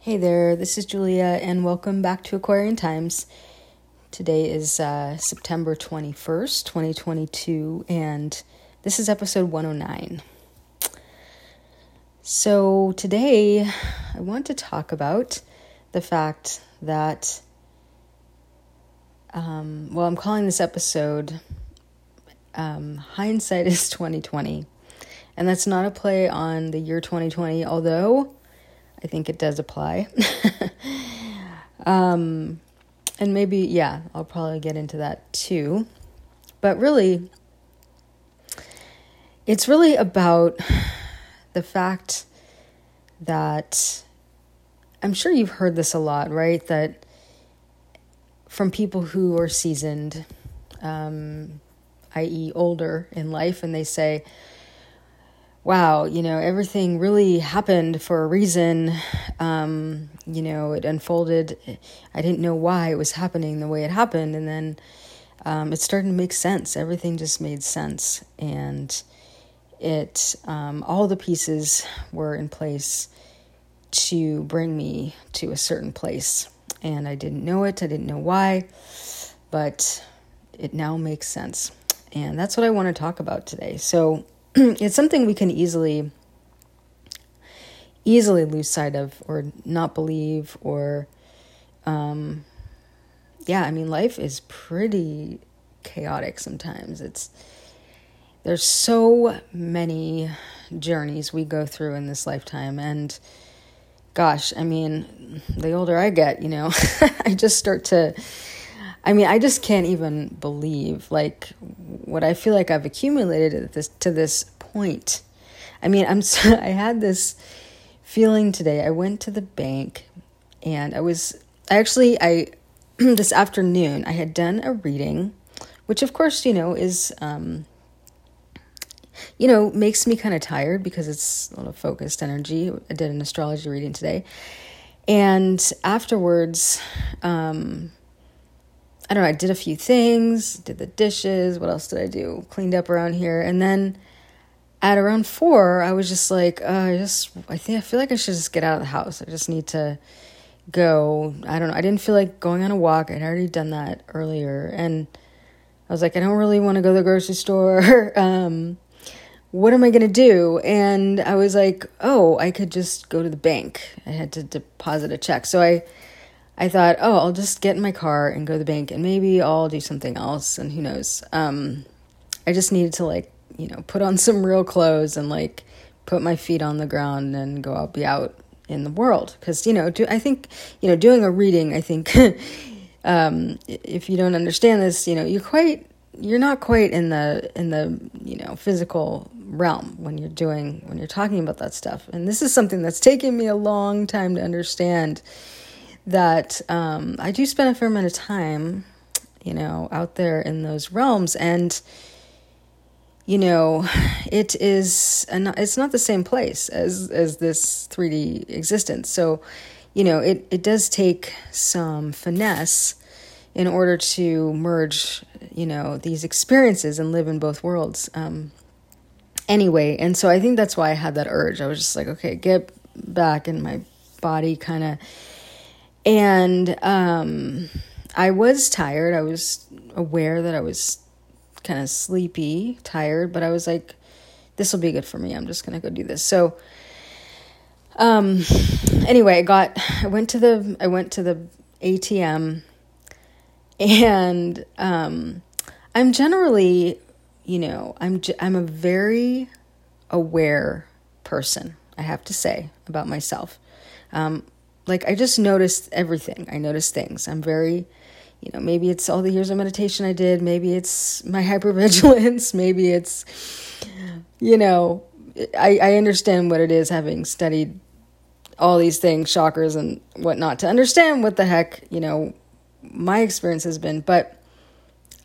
Hey there, this is Julia, and welcome back to Aquarian Times. Today is uh, September 21st, 2022, and this is episode 109. So, today I want to talk about the fact that, um, well, I'm calling this episode um, Hindsight is 2020. And that's not a play on the year 2020, although I think it does apply. um, and maybe, yeah, I'll probably get into that too. But really, it's really about the fact that I'm sure you've heard this a lot, right? That from people who are seasoned, um, i.e., older in life, and they say, wow, you know, everything really happened for a reason. Um, you know, it unfolded. I didn't know why it was happening the way it happened. And then um, it started to make sense. Everything just made sense. And it, um, all the pieces were in place to bring me to a certain place. And I didn't know it, I didn't know why, but it now makes sense. And that's what I want to talk about today. So, it's something we can easily easily lose sight of or not believe or um yeah i mean life is pretty chaotic sometimes. It's there's so many journeys we go through in this lifetime and gosh i mean the older i get you know i just start to I mean, I just can't even believe like what I feel like I've accumulated at this to this point. I mean, I'm so, I had this feeling today. I went to the bank and I was I actually I this afternoon I had done a reading, which of course, you know, is um you know, makes me kind of tired because it's a lot of focused energy. I did an astrology reading today. And afterwards, um, I don't know, I did a few things, did the dishes, what else did I do? Cleaned up around here. And then at around four, I was just like, uh, I just, I think, I feel like I should just get out of the house. I just need to go. I don't know. I didn't feel like going on a walk. I'd already done that earlier. And I was like, I don't really want to go to the grocery store. um, what am I going to do? And I was like, oh, I could just go to the bank. I had to deposit a check. So I, I thought, oh, I'll just get in my car and go to the bank and maybe I'll do something else and who knows. Um, I just needed to like, you know, put on some real clothes and like put my feet on the ground and go out be out in the world. Because you know do I think you know doing a reading I think um, if you don't understand this you know you're quite you're not quite in the in the you know physical realm when you're doing when you're talking about that stuff. And this is something that's taken me a long time to understand that um, I do spend a fair amount of time, you know, out there in those realms, and you know, it is an, it's not the same place as as this 3D existence. So, you know, it it does take some finesse in order to merge, you know, these experiences and live in both worlds. Um, anyway, and so I think that's why I had that urge. I was just like, okay, get back in my body, kind of and um, I was tired. I was aware that I was kind of sleepy, tired, but I was like, this will be good for me. I'm just going to go do this. So, um, anyway, I got, I went to the, I went to the ATM and, um, I'm generally, you know, I'm, I'm a very aware person, I have to say, about myself. Um, like I just noticed everything. I noticed things. I'm very, you know, maybe it's all the years of meditation I did, maybe it's my hypervigilance, maybe it's, you know, I, I understand what it is having studied all these things, chakras and whatnot, to understand what the heck, you know, my experience has been. But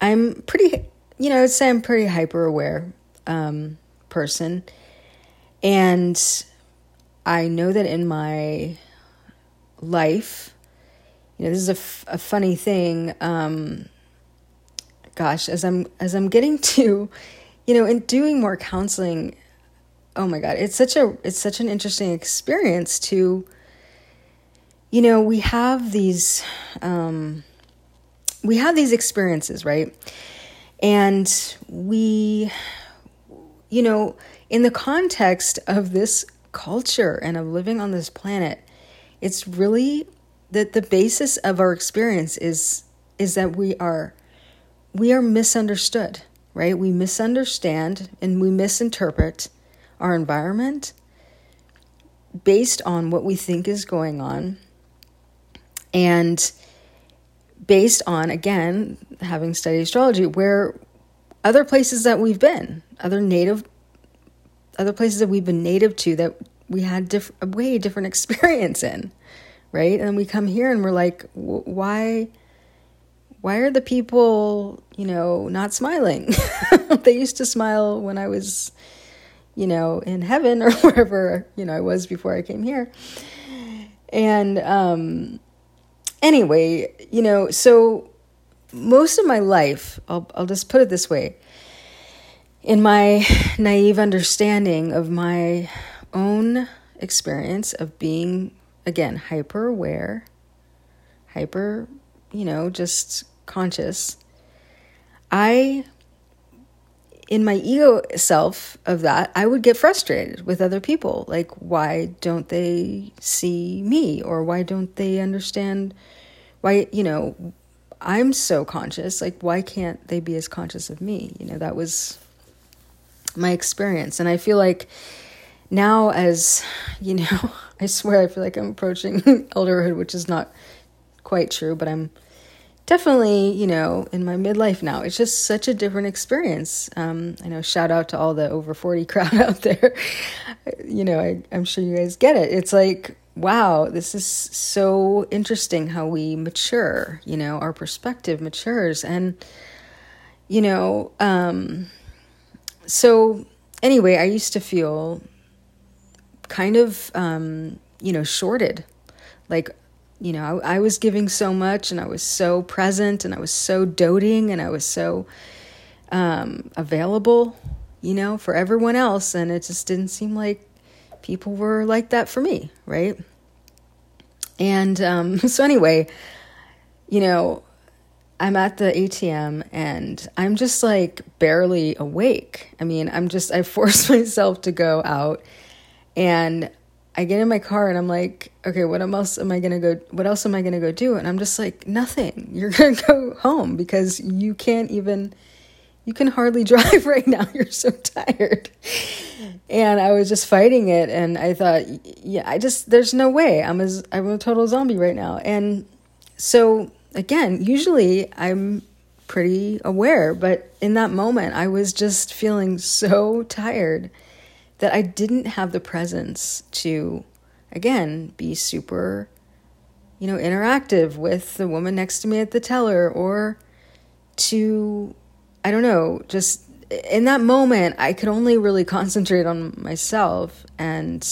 I'm pretty, you know, I'd say I'm pretty hyper aware um, person. And I know that in my life. You know, this is a, f- a funny thing. Um, gosh, as I'm as I'm getting to, you know, in doing more counseling, oh my god, it's such a it's such an interesting experience to you know, we have these, um, we have these experiences, right? And we, you know, in the context of this culture and of living on this planet, it's really that the basis of our experience is is that we are we are misunderstood, right? We misunderstand and we misinterpret our environment based on what we think is going on and based on again having studied astrology where other places that we've been other native other places that we've been native to that we had diff- a way different experience in right? And we come here and we're like why why are the people you know not smiling? They used to smile when i was you know in heaven or wherever you know i was before i came here. And um anyway, you know, so most of my life, I'll, I'll just put it this way. In my naive understanding of my own experience of being, again, hyper aware, hyper, you know, just conscious, I, in my ego self of that, I would get frustrated with other people. Like, why don't they see me? Or why don't they understand? why you know i'm so conscious like why can't they be as conscious of me you know that was my experience and i feel like now as you know i swear i feel like i'm approaching elderhood which is not quite true but i'm definitely you know in my midlife now. It's just such a different experience. Um, i know shout out to all the over 40 crowd out there. You know I, i'm sure you guys get it. It's like wow, this is so interesting how we mature, you know, our perspective matures. And, you know, um, so anyway, I used to feel kind of, um, you know, shorted. Like, you know, I, I was giving so much and I was so present and I was so doting and I was so um, available, you know, for everyone else. And it just didn't seem like people were like that for me, right? And um, so, anyway, you know, I'm at the ATM and I'm just like barely awake. I mean, I'm just, I force myself to go out and I get in my car and I'm like, okay, what else am I to go, what else am I to go do? And I'm just like, nothing. You're to go home because you can't even you can hardly drive right now. You're so tired. And I was just fighting it. And I thought, yeah, I just, there's no way. I'm, a, I'm a total zombie right now. And so, again, usually I'm pretty aware, but in that moment, I was just feeling so tired that I didn't have the presence to, again, be super, you know, interactive with the woman next to me at the teller or to I don't know, just in that moment, I could only really concentrate on myself. And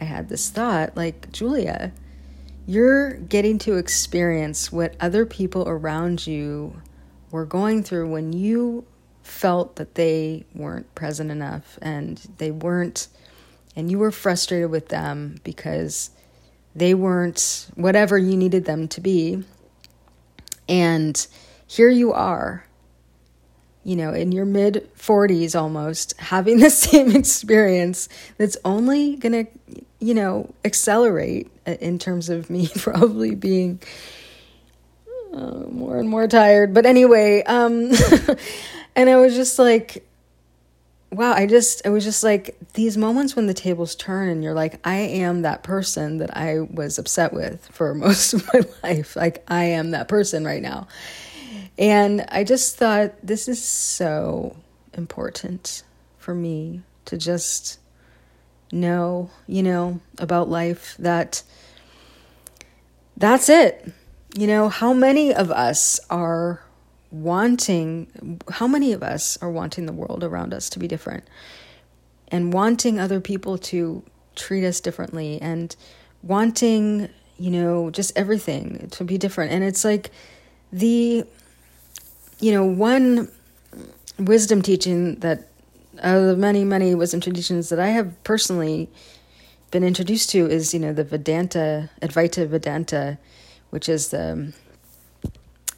I had this thought like, Julia, you're getting to experience what other people around you were going through when you felt that they weren't present enough and they weren't, and you were frustrated with them because they weren't whatever you needed them to be. And here you are you know, in your mid 40s almost, having the same experience that's only going to, you know, accelerate in terms of me probably being uh, more and more tired. But anyway, um, and I was just like, wow, I just, I was just like, these moments when the tables turn and you're like, I am that person that I was upset with for most of my life. Like, I am that person right now. And I just thought this is so important for me to just know, you know, about life that that's it. You know, how many of us are wanting, how many of us are wanting the world around us to be different and wanting other people to treat us differently and wanting, you know, just everything to be different. And it's like the you know, one wisdom teaching that out of the many, many wisdom traditions that I have personally been introduced to is, you know, the Vedanta, Advaita Vedanta, which is the,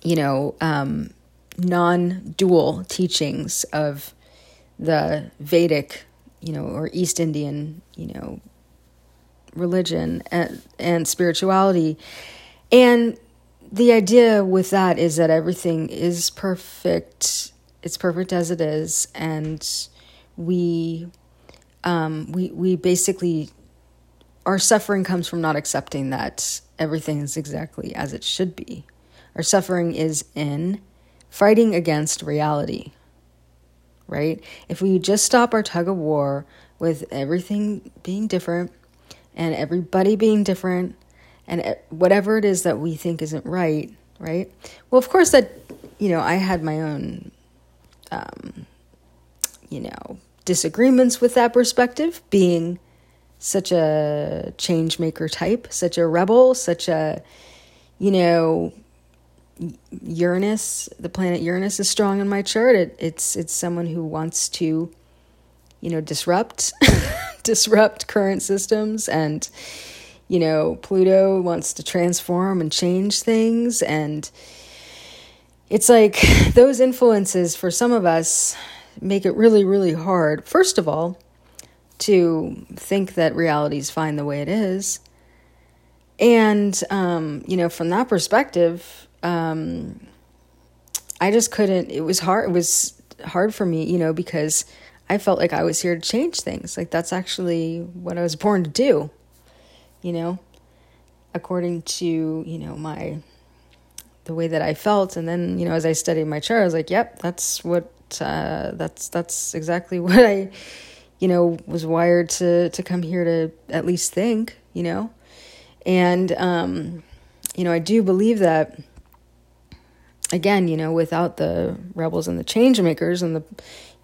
you know, um, non dual teachings of the Vedic, you know, or East Indian, you know, religion and, and spirituality. And the idea with that is that everything is perfect. It's perfect as it is. And we, um, we, we basically, our suffering comes from not accepting that everything is exactly as it should be. Our suffering is in fighting against reality, right? If we just stop our tug of war with everything being different and everybody being different and whatever it is that we think isn't right, right? Well, of course, that, you know, I had my own, um, you know, disagreements with that perspective, being such a change maker type, such a rebel, such a, you know, Uranus, the planet Uranus is strong in my chart. It, it's it's someone who wants to, you know, disrupt disrupt current systems and you know, Pluto wants to transform and change things and it's like those influences for some of us make it really really hard. First of all, to think that reality is fine the way it is. And um, you know, from that perspective, um, I just couldn't. It was hard. It was hard for me, you know, because I felt like I was here to change things. Like that's actually what I was born to do, you know, according to you know my the way that I felt. And then you know, as I studied my chart, I was like, "Yep, that's what. Uh, that's that's exactly what I." you know was wired to to come here to at least think you know and um you know i do believe that again, you know, without the rebels and the change makers and the,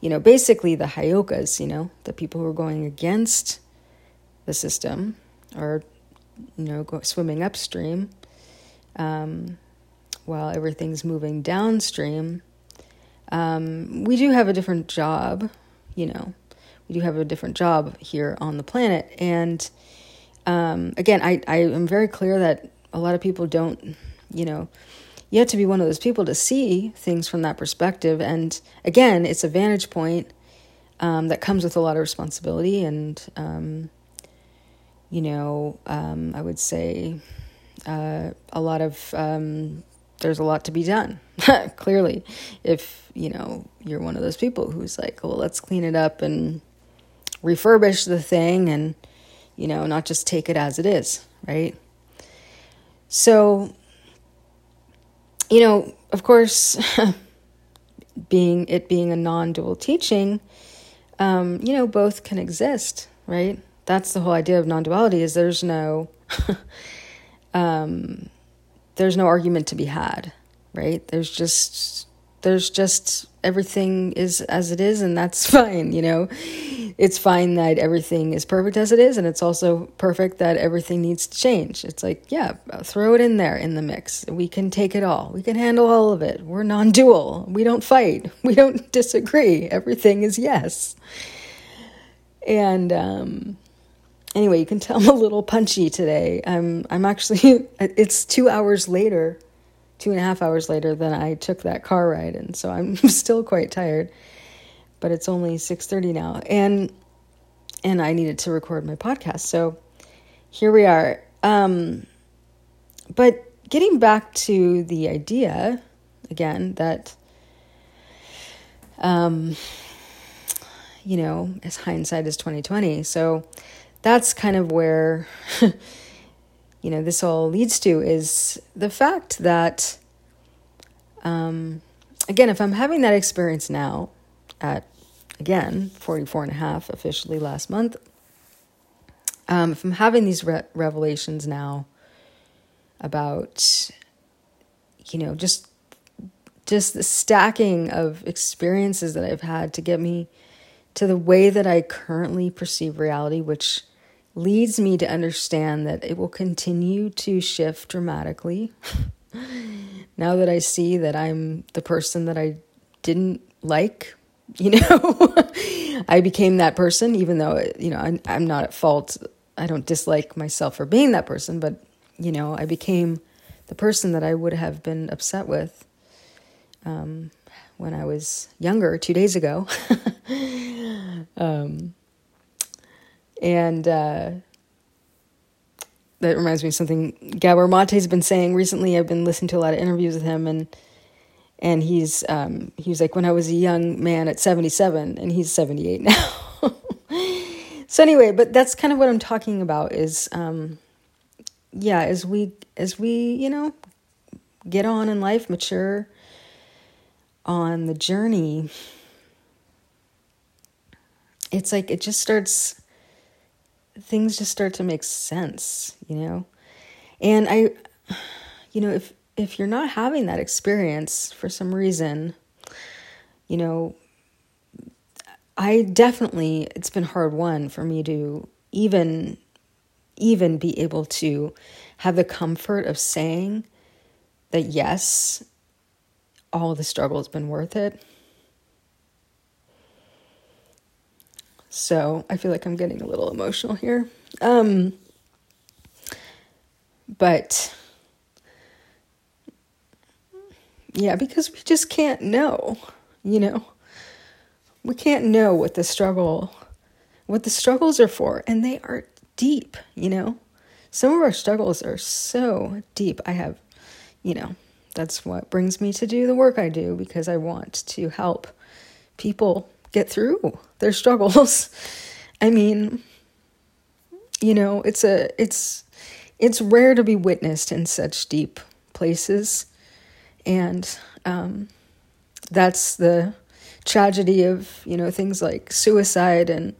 you know, basically the Heyokas, you know, the people who are going against the system or, you know, go, swimming upstream um, while everything's moving downstream. Um, we do have a different job, you know, we do have a different job here on the planet. And um, again, I, I am very clear that a lot of people don't, you know, you have to be one of those people to see things from that perspective. And again, it's a vantage point um, that comes with a lot of responsibility and, um, you know, um, I would say uh, a lot of, um, there's a lot to be done, clearly. If, you know, you're one of those people who's like, well, let's clean it up and refurbish the thing and, you know, not just take it as it is, right? So, you know, of course, being it being a non-dual teaching, um, you know, both can exist, right? That's the whole idea of non-duality is there's no um, there's no argument to be had, right? There's just there's just everything is as it is and that's fine, you know it's fine that everything is perfect as it is, and it's also perfect that everything needs to change. It's like, yeah, throw it in there in the mix. We can take it all. We can handle all of it. We're non dual. We don't fight. We don't disagree. Everything is yes. And um, anyway, you can tell I'm a little punchy today. I'm I'm actually it's two hours later, two and a half hours later than I took that car ride, and so I'm still quite tired but it's only 6:30 now and and I needed to record my podcast. So here we are. Um but getting back to the idea again that um you know, as hindsight is 2020. So that's kind of where you know this all leads to is the fact that um again if i'm having that experience now at again, 44 and a half officially last month. Um, if I'm having these re- revelations now about, you know, just just the stacking of experiences that I've had to get me to the way that I currently perceive reality, which leads me to understand that it will continue to shift dramatically. now that I see that I'm the person that I didn't like you know i became that person even though you know I'm, I'm not at fault I don't dislike myself for being that person, but you know, I became the person that I would have been upset with um, when I was younger, two days ago. um, and uh, that reminds me of something Gabor Maté's been saying recently. I've been listening to a lot of interviews with him, and and he's um, he was like when I was a young man at seventy seven, and he's seventy eight now. so anyway, but that's kind of what I'm talking about. Is um, yeah, as we as we you know get on in life, mature on the journey, it's like it just starts things just start to make sense, you know? And I you know, if if you're not having that experience for some reason, you know, I definitely it's been hard one for me to even even be able to have the comfort of saying that yes, all the struggle has been worth it. So I feel like I'm getting a little emotional here. Um, but yeah, because we just can't know, you know. We can't know what the struggle what the struggles are for and they are deep, you know. Some of our struggles are so deep. I have, you know, that's what brings me to do the work I do because I want to help people get through their struggles. I mean, you know, it's a it's it's rare to be witnessed in such deep places, and um, that's the tragedy of you know things like suicide and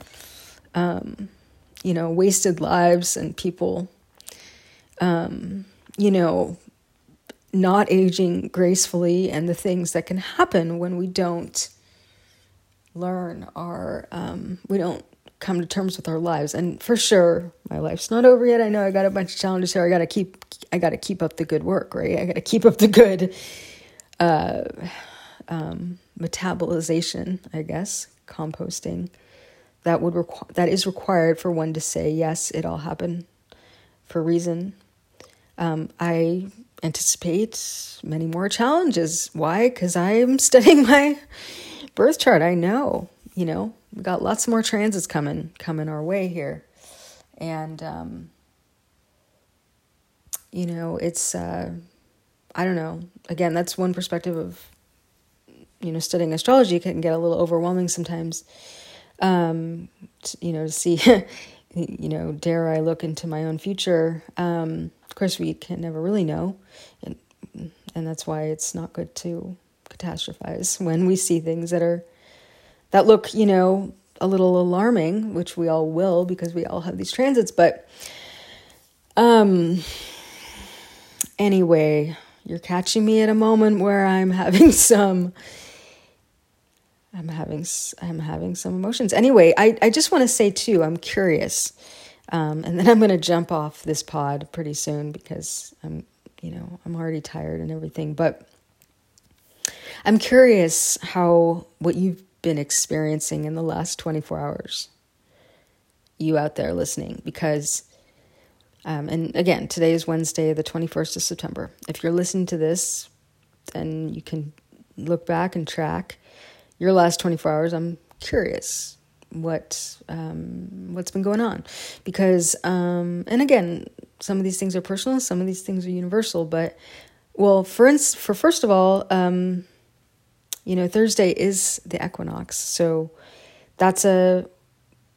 um, you know wasted lives and people um, you know not aging gracefully and the things that can happen when we don't learn our um, we don't come to terms with our lives. And for sure my life's not over yet. I know i got a bunch of challenges here. I gotta keep i gotta keep up the good work right? I gotta keep up the good uh, um, metabolization i guess composting. That would require that is required for one to say yes it all happened for reason. Um, i anticipate many more challenges. Why? Because i'm studying my birth chart, I know, you know, we got lots more transits coming coming our way here. And um you know, it's uh I don't know. Again, that's one perspective of you know, studying astrology can get a little overwhelming sometimes. Um you know, to see you know, dare I look into my own future? Um of course we can never really know. And and that's why it's not good to catastrophize when we see things that are that look, you know, a little alarming, which we all will because we all have these transits, but um anyway, you're catching me at a moment where I'm having some I'm having I'm having some emotions. Anyway, I I just want to say too, I'm curious. Um, and then I'm going to jump off this pod pretty soon because I'm, you know, I'm already tired and everything. But I'm curious how what you've been experiencing in the last 24 hours, you out there listening, because, um, and again, today is Wednesday, the 21st of September. If you're listening to this, then you can look back and track your last 24 hours. I'm curious what um, what's been going on because um, and again some of these things are personal some of these things are universal but well for instance for first of all um, you know, Thursday is the equinox, so that's a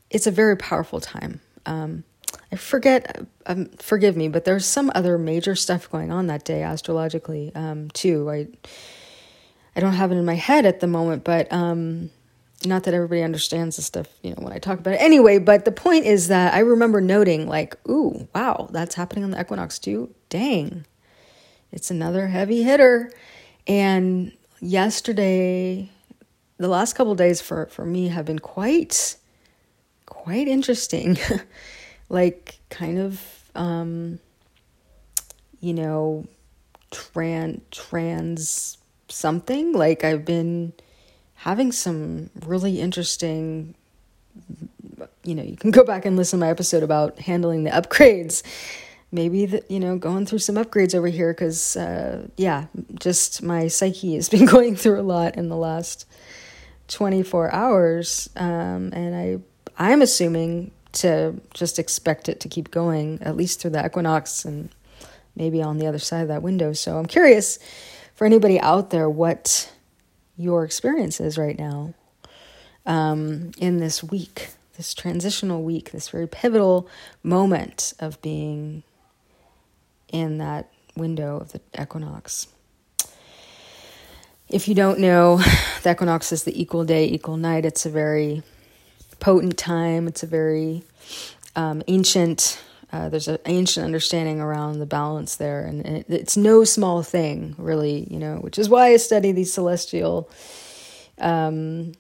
it's a very powerful time. Um, I forget, um, forgive me, but there's some other major stuff going on that day astrologically um, too. I I don't have it in my head at the moment, but um, not that everybody understands the stuff, you know, when I talk about it. Anyway, but the point is that I remember noting, like, ooh, wow, that's happening on the equinox too. Dang, it's another heavy hitter, and yesterday, the last couple days for, for me have been quite, quite interesting. like, kind of, um, you know, trans, trans something. Like, I've been having some really interesting you know, you can go back and listen to my episode about handling the upgrades. Maybe the, you know, going through some upgrades over here because, uh, yeah, just my psyche has been going through a lot in the last 24 hours. Um, and I, I'm assuming to just expect it to keep going at least through the equinox and maybe on the other side of that window. So I'm curious for anybody out there what your experience is right now um, in this week, this transitional week, this very pivotal moment of being in that window of the equinox. If you don't know, the equinox is the equal day, equal night. It's a very potent time. It's a very um, ancient. Uh, there's an ancient understanding around the balance there, and it, it's no small thing, really. You know, which is why I study these celestial um,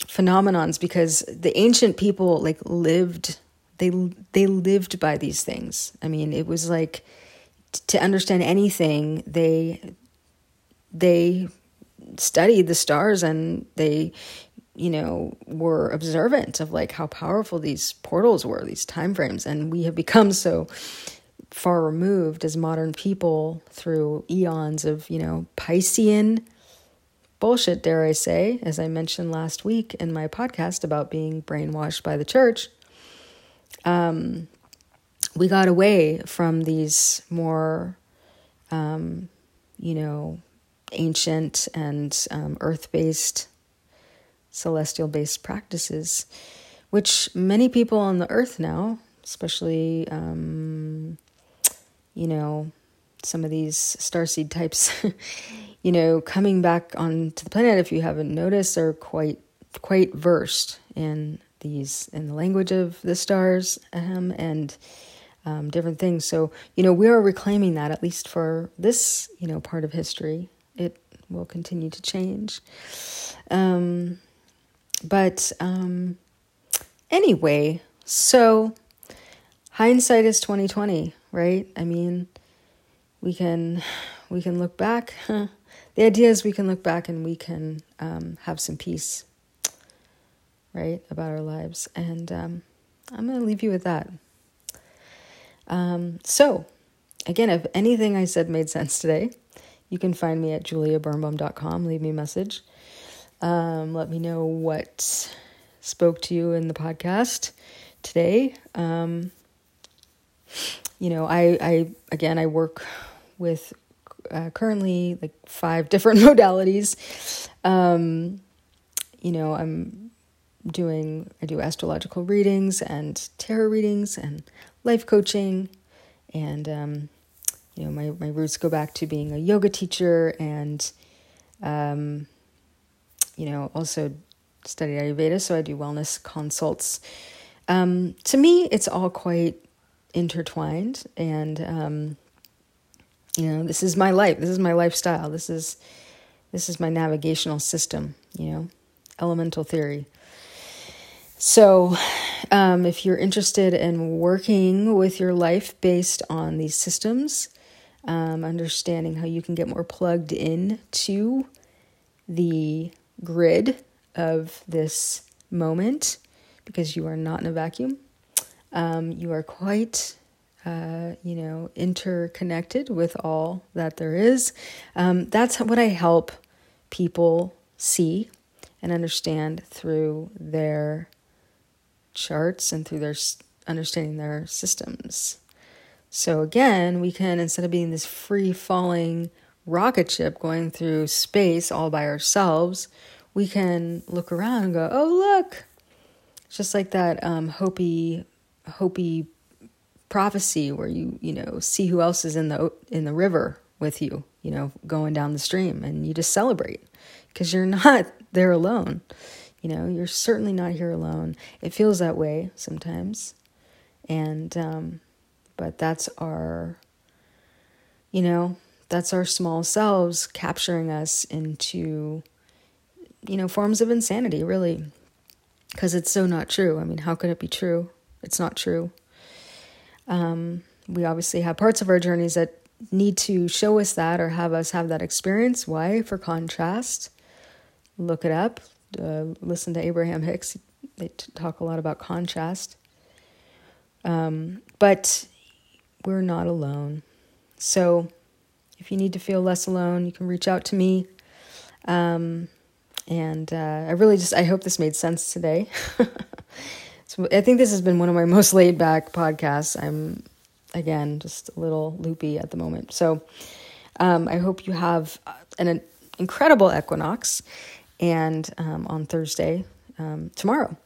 phenomenons because the ancient people like lived. They they lived by these things. I mean, it was like to understand anything. They they studied the stars and they you know, were observant of like how powerful these portals were, these time frames, and we have become so far removed as modern people through eons of, you know, Piscean bullshit, dare I say, as I mentioned last week in my podcast about being brainwashed by the church. Um, we got away from these more, um, you know, ancient and um, earth based celestial based practices, which many people on the earth now, especially, um, you know, some of these starseed types, you know, coming back onto the planet, if you haven't noticed, are quite quite versed in these in the language of the stars um, and um, different things. So you know, we are reclaiming that at least for this you know part of history. It will continue to change. Um, but um, anyway, so hindsight is twenty twenty, right? I mean, we can we can look back. the idea is we can look back and we can um, have some peace, right, about our lives. And um, I'm going to leave you with that. Um, so, again, if anything I said made sense today, you can find me at juliabirnbaum.com. Leave me a message. Um, let me know what spoke to you in the podcast today. Um, you know, I, I again, I work with uh, currently like five different modalities. Um, you know, I'm doing, I do astrological readings and tarot readings and life coaching. And, um, you know, my, my roots go back to being a yoga teacher and, um, you know, also studied Ayurveda, so I do wellness consults. Um, to me, it's all quite intertwined, and um, you know, this is my life. This is my lifestyle. This is this is my navigational system. You know, elemental theory. So, um, if you're interested in working with your life based on these systems, um, understanding how you can get more plugged in to the grid of this moment because you are not in a vacuum. Um, you are quite, uh, you know, interconnected with all that there is. Um, that's what I help people see and understand through their charts and through their understanding their systems. So again, we can instead of being this free falling rocket ship going through space all by ourselves, we can look around and go, "Oh, look!" It's just like that um, Hopi, Hopi prophecy where you you know see who else is in the in the river with you, you know, going down the stream, and you just celebrate because you're not there alone. You know, you're certainly not here alone. It feels that way sometimes, and um, but that's our, you know, that's our small selves capturing us into you know forms of insanity really. Because it's so not true. I mean how could it be true? It's not true. Um, we obviously have parts of our journeys that need to show us that or have us have that experience. Why? For contrast. Look it up uh, listen to abraham hicks they t- talk a lot about contrast. Um, but we're not alone. So if you need to feel less alone, you can reach out to me. Um, and uh, I really just I hope this made sense today. so I think this has been one of my most laid back podcasts. I'm again just a little loopy at the moment. So um, I hope you have an, an incredible equinox and um, on Thursday um, tomorrow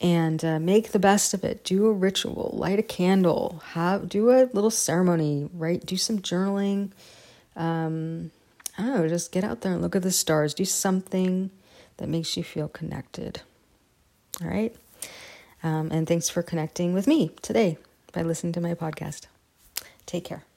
and uh, make the best of it. Do a ritual, light a candle, have do a little ceremony, right? Do some journaling. Um, I don't know, just get out there and look at the stars. Do something that makes you feel connected. All right. Um, and thanks for connecting with me today by listening to my podcast. Take care.